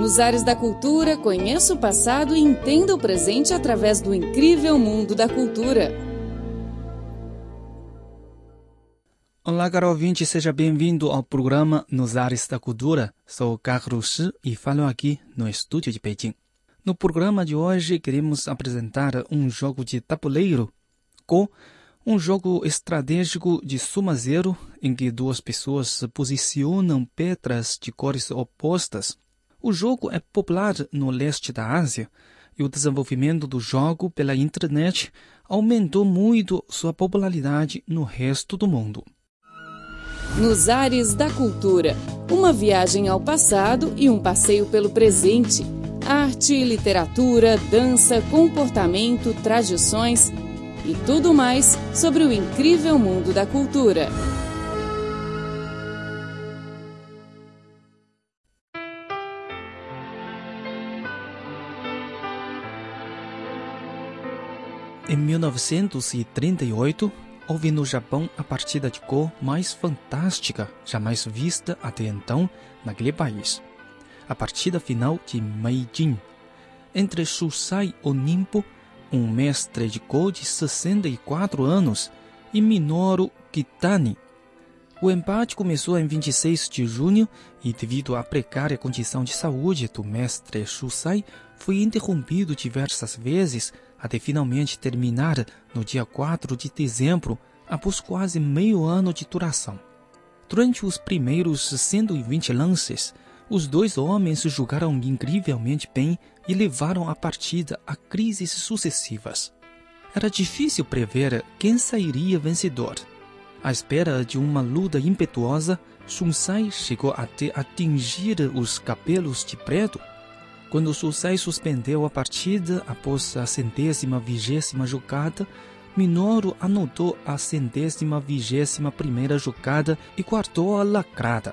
Nos ares da cultura, conheça o passado e entenda o presente através do incrível mundo da cultura. Olá, caro ouvinte, seja bem-vindo ao programa Nos Ares da Cultura. Sou Carlos Shi e falo aqui no estúdio de Pequim. No programa de hoje, queremos apresentar um jogo de tabuleiro, Go, um jogo estratégico de soma zero em que duas pessoas posicionam pedras de cores opostas. O jogo é popular no leste da Ásia e o desenvolvimento do jogo pela internet aumentou muito sua popularidade no resto do mundo. Nos ares da cultura, uma viagem ao passado e um passeio pelo presente. Arte, literatura, dança, comportamento, tradições e tudo mais sobre o incrível mundo da cultura. Em 1938, houve no Japão a partida de Go mais fantástica jamais vista até então naquele país. A partida final de Meijin, entre Shusai Onimpo, um mestre de Go de 64 anos, e Minoru Kitani. O empate começou em 26 de junho e, devido à precária condição de saúde do mestre Shusai, foi interrompido diversas vezes até finalmente terminar no dia 4 de dezembro, após quase meio ano de duração. Durante os primeiros 120 lances, os dois homens jogaram incrivelmente bem e levaram a partida a crises sucessivas. Era difícil prever quem sairia vencedor. À espera de uma luta impetuosa, Sunsai chegou até atingir os cabelos de preto quando Susai suspendeu a partida após a centésima vigésima jogada, Minoru anotou a centésima vigésima primeira jogada e guardou a lacrada.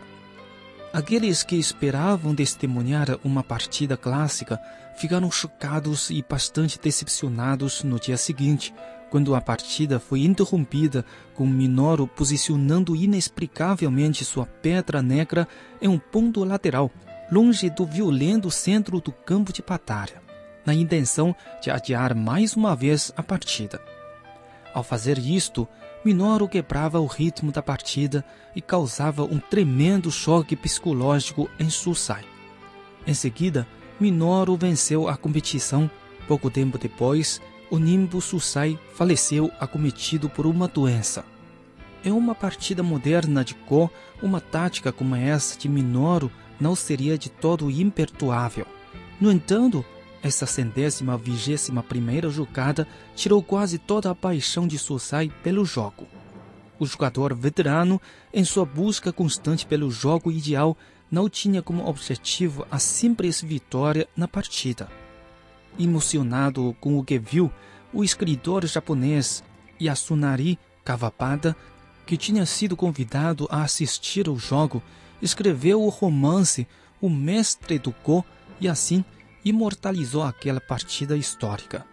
Aqueles que esperavam testemunhar uma partida clássica ficaram chocados e bastante decepcionados no dia seguinte, quando a partida foi interrompida com Minoru posicionando inexplicavelmente sua pedra negra em um ponto lateral longe do violento centro do campo de batalha, na intenção de adiar mais uma vez a partida. Ao fazer isto, Minoru quebrava o ritmo da partida e causava um tremendo choque psicológico em Susai. Em seguida, Minoru venceu a competição. Pouco tempo depois, o Nimbo Susai faleceu acometido por uma doença. Em uma partida moderna de Go, uma tática como essa de Minoru não seria de todo impertuável. No entanto, essa centésima vigésima primeira jogada tirou quase toda a paixão de Sosai pelo jogo. O jogador veterano, em sua busca constante pelo jogo ideal, não tinha como objetivo a simples vitória na partida. Emocionado com o que viu, o escritor japonês Yasunari Kawabata, que tinha sido convidado a assistir ao jogo, escreveu o romance O Mestre do e assim imortalizou aquela partida histórica.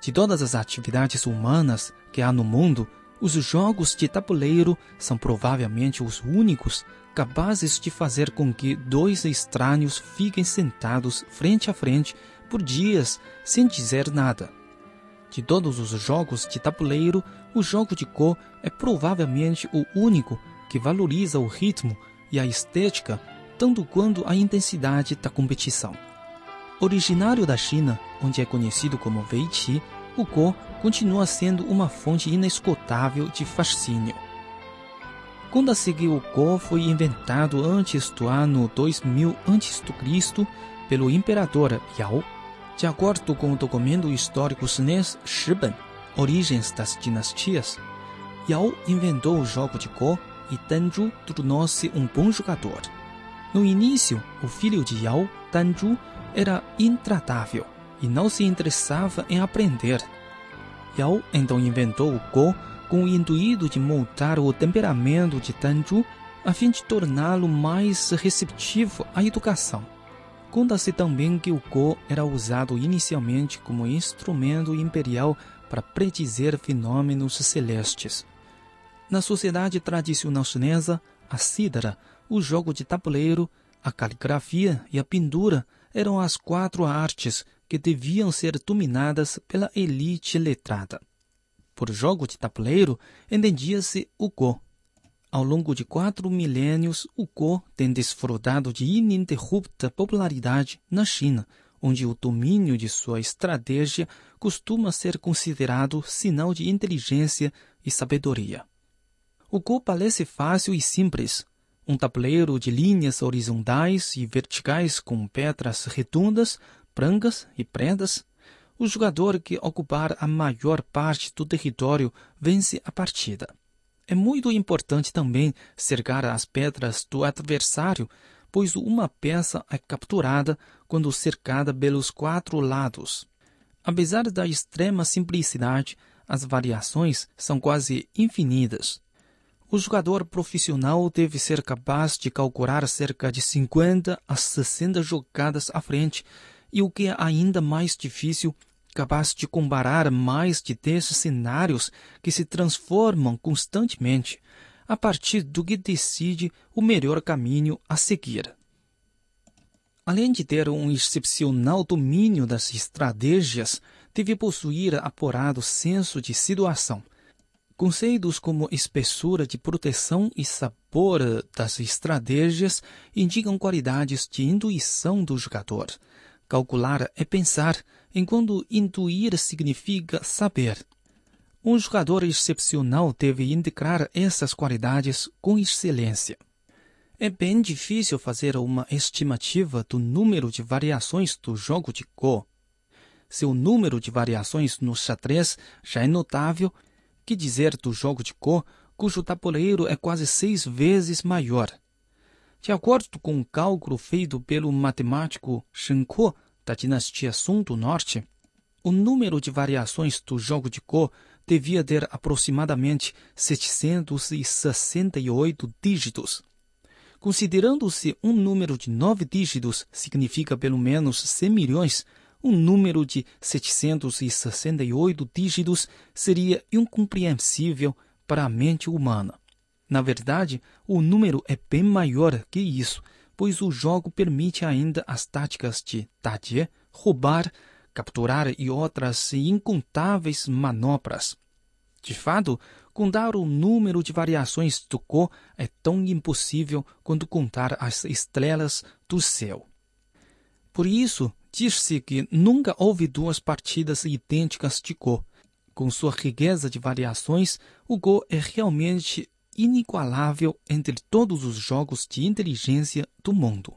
De todas as atividades humanas que há no mundo, os jogos de tabuleiro são provavelmente os únicos capazes de fazer com que dois estranhos fiquem sentados frente a frente por dias sem dizer nada. De todos os jogos de tabuleiro, o jogo de Go é provavelmente o único que valoriza o ritmo e a estética, tanto quanto a intensidade da competição. Originário da China, onde é conhecido como Weiqi, o Go continua sendo uma fonte inesgotável de fascínio. Quando a seguir o Go foi inventado antes do ano 2000 a.C. pelo imperador Yao, de acordo com o documento histórico chinês Shiban, Origens das Dinastias, Yao inventou o jogo de Go e Danzhu tornou-se um bom jogador. No início, o filho de Yao, Danzhu, era intratável e não se interessava em aprender. Yao então inventou o Go com o intuito de moldar o temperamento de Danzhu a fim de torná-lo mais receptivo à educação. Conta-se também que o Go era usado inicialmente como instrumento imperial para predizer fenômenos celestes. Na sociedade tradicional chinesa, a cidra, o jogo de tabuleiro, A caligrafia e a pintura eram as quatro artes que deviam ser dominadas pela elite letrada. Por jogo de tabuleiro, entendia-se o Go. Ao longo de quatro milênios, o Go tem desfrutado de ininterrupta popularidade na China, onde o domínio de sua estratégia costuma ser considerado sinal de inteligência e sabedoria. O Go parece fácil e simples, um tabuleiro de linhas horizontais e verticais com pedras redondas, brancas e pretas. O jogador que ocupar a maior parte do território vence a partida. É muito importante também cercar as pedras do adversário, pois uma peça é capturada quando cercada pelos quatro lados. Apesar da extrema simplicidade, as variações são quase infinitas. O jogador profissional deve ser capaz de calcular cerca de 50 a 60 jogadas à frente e, o que é ainda mais difícil, capaz de comparar mais de 10 cenários que se transformam constantemente, a partir do que decide o melhor caminho a seguir. Além de ter um excepcional domínio das estratégias, deve possuir apurado senso de situação Conceitos como espessura de proteção e sabor das estratégias indicam qualidades de intuição do jogador. Calcular é pensar, enquanto intuir significa saber. Um jogador excepcional deve integrar essas qualidades com excelência. É bem difícil fazer uma estimativa do número de variações do jogo de Go. Se o número de variações no xadrez já é notável, que dizer do jogo de Go, cujo tabuleiro é quase seis vezes maior? De acordo com um cálculo feito pelo matemático Shen Kuo, da dinastia Song do Norte, o número de variações do jogo de Go devia ter aproximadamente 768 dígitos. Considerando-se um número de nove dígitos significa pelo menos 100 milhões, um número de 768 dígitos seria incompreensível para a mente humana. Na verdade, o número é bem maior que isso, pois o jogo permite ainda as táticas de tatie, roubar, capturar e outras incontáveis manobras. De fato, contar o número de variações do Go é tão impossível quanto contar as estrelas do céu. Por isso, Diz-se que nunca houve duas partidas idênticas de Go. Com sua riqueza de variações, o Go é realmente inigualável entre todos os jogos de inteligência do mundo.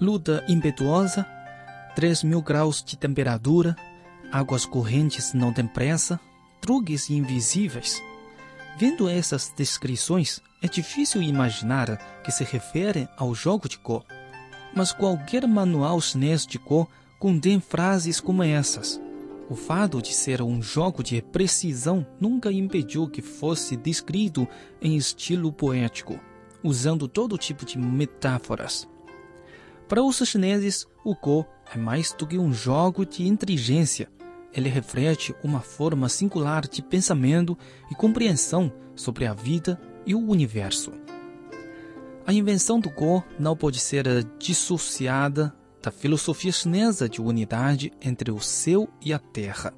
Luta impetuosa, 3 mil graus de temperatura, águas correntes não têm pressa, truques invisíveis. Vendo essas descrições, é difícil imaginar que se referem ao jogo de Go. Mas qualquer manual chinês de Go contém frases como essas. O fato de ser um jogo de precisão nunca impediu que fosse descrito em estilo poético, usando todo tipo de metáforas. Para os chineses, o Go é mais do que um jogo de inteligência ele reflete uma forma singular de pensamento e compreensão sobre a vida e o universo. A invenção do Go não pode ser dissociada da filosofia chinesa de unidade entre o céu e a terra.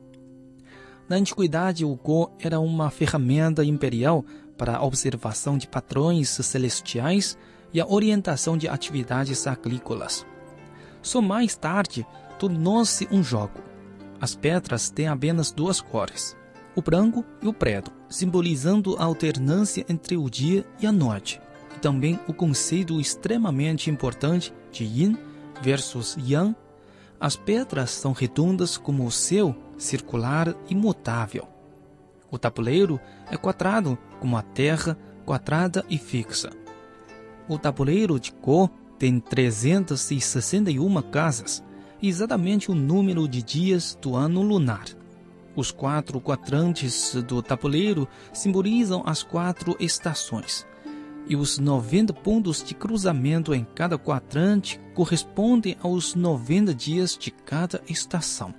Na antiguidade, o Go era uma ferramenta imperial para a observação de padrões celestiais e a orientação de atividades agrícolas. Só mais tarde tornou-se um jogo as pedras têm apenas duas cores, o branco e o preto, simbolizando a alternância entre o dia e a noite, e também o conceito extremamente importante de yin versus yang. As pedras são redondas como o céu, circular e mutável. O tabuleiro é quadrado como a terra, quadrada e fixa. O tabuleiro de Go tem 361 casas, exatamente o número de dias do ano lunar. Os quatro quadrantes do tabuleiro simbolizam as quatro estações, e os 90 pontos de cruzamento em cada quadrante correspondem aos 90 dias de cada estação.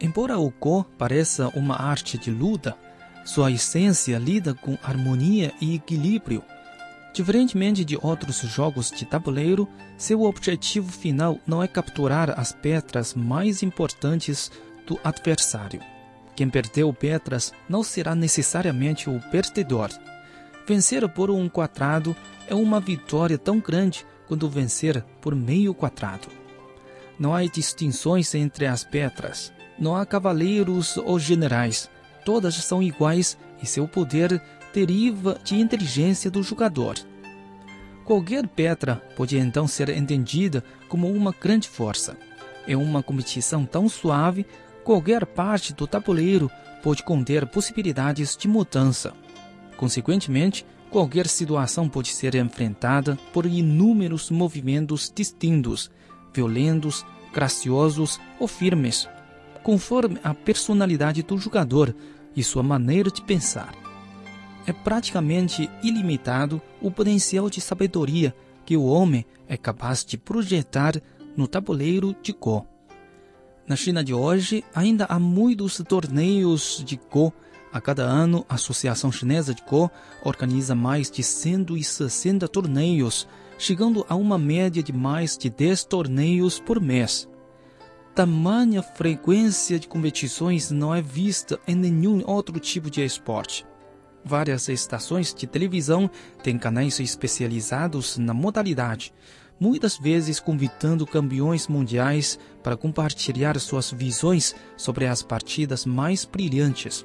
Embora o Go pareça uma arte de luta, sua essência lida com harmonia e equilíbrio. Diferentemente de outros jogos de tabuleiro, seu objetivo final não é capturar as pedras mais importantes do adversário. Quem perdeu pedras não será necessariamente o perdedor. Vencer por um quadrado é uma vitória tão grande quanto vencer por meio quadrado. Não há distinções entre as pedras. Não há cavaleiros ou generais. Todas são iguais e seu poder deriva de inteligência do jogador. Qualquer pedra pode então ser entendida como uma grande força. Em uma competição tão suave, qualquer parte do tabuleiro pode conter possibilidades de mudança. Consequentemente, qualquer situação pode ser enfrentada por inúmeros movimentos distintos, violentos, graciosos ou firmes, conforme a personalidade do jogador e sua maneira de pensar. É praticamente ilimitado o potencial de sabedoria que o homem é capaz de projetar no tabuleiro de Go. Na China de hoje, ainda há muitos torneios de Go. A cada ano, a Associação Chinesa de Go organiza mais de 160 torneios, chegando a uma média de mais de 10 torneios por mês. Tamanha frequência de competições não é vista em nenhum outro tipo de esporte. Várias estações de televisão têm canais especializados na modalidade, muitas vezes convidando campeões mundiais para compartilhar suas visões sobre as partidas mais brilhantes.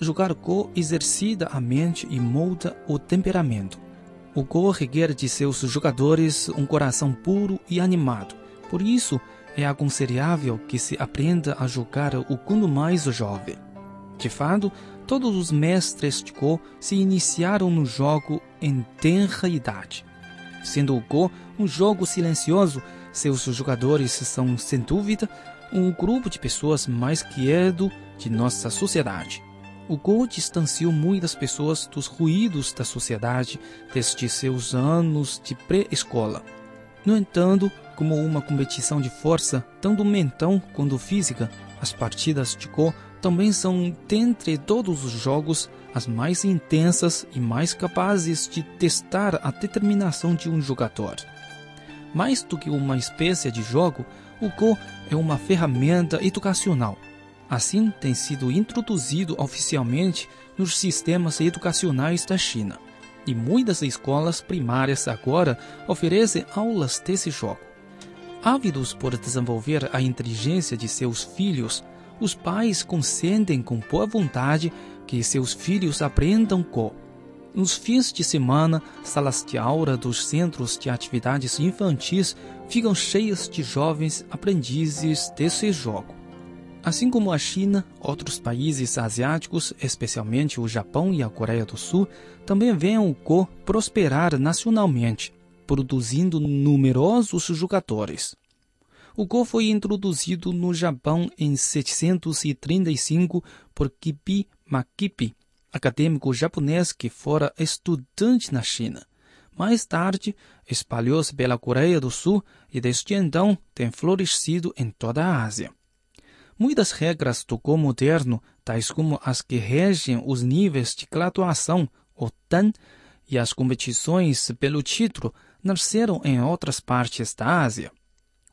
Jogar Go exercita a mente e molda o temperamento. O Go requer de seus jogadores um coração puro e animado. Por isso, é aconselhável que se aprenda a jogar o quanto mais jovem. De fato, todos os mestres de Go se iniciaram no jogo em tenra idade. Sendo o Go um jogo silencioso, seus jogadores são, sem dúvida, um grupo de pessoas mais quieto de nossa sociedade. O Go distanciou muitas pessoas dos ruídos da sociedade desde seus anos de pré-escola. No entanto, como uma competição de força, tanto mental quanto física, as partidas de Go também são, dentre todos os jogos, as mais intensas e mais capazes de testar a determinação de um jogador. Mais do que uma espécie de jogo, o Go é uma ferramenta educacional. Assim, tem sido introduzido oficialmente nos sistemas educacionais da China. E muitas escolas primárias agora oferecem aulas desse jogo. Ávidos por desenvolver a inteligência de seus filhos, os pais consentem com boa vontade que seus filhos aprendam Go. Nos fins de semana, salas de aula dos centros de atividades infantis ficam cheias de jovens aprendizes desse jogo. Assim como a China, outros países asiáticos, especialmente o Japão e a Coreia do Sul, também veem o Go prosperar nacionalmente produzindo numerosos jogadores. O Go foi introduzido no Japão em 735 por Kipi Makipi, acadêmico japonês que fora estudante na China. Mais tarde, espalhou-se pela Coreia do Sul e desde então tem florescido em toda a Ásia. Muitas regras do Go moderno, tais como as que regem os níveis de graduação, o TAN, e as competições pelo título, nasceram em outras partes da Ásia.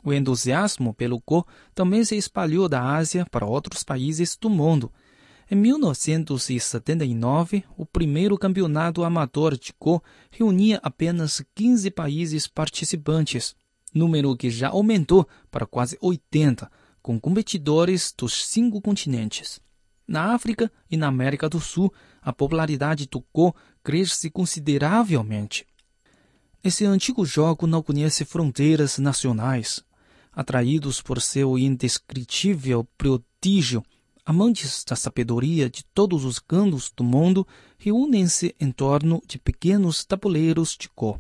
O entusiasmo pelo Go também se espalhou da Ásia para outros países do mundo. Em 1979, o primeiro campeonato amador de Go reunia apenas 15 países participantes, número que já aumentou para quase 80, com competidores dos cinco continentes. Na África e na América do Sul, a popularidade do Go cresce consideravelmente. Esse antigo jogo não conhece fronteiras nacionais. Atraídos por seu indescritível prodígio, amantes da sabedoria de todos os cantos do mundo reúnem-se em torno de pequenos tabuleiros de Go.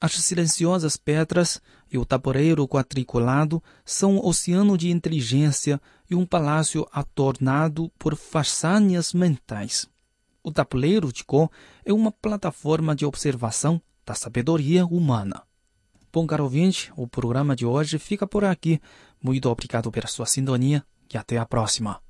As silenciosas pedras e o tabuleiro quadriculado são um oceano de inteligência e um palácio adornado por façanhas mentais. O tabuleiro de Go é uma plataforma de observação da sabedoria humana. Bom, caro ouvinte, o programa de hoje fica por aqui. Muito obrigado pela sua sintonia. e até a próxima.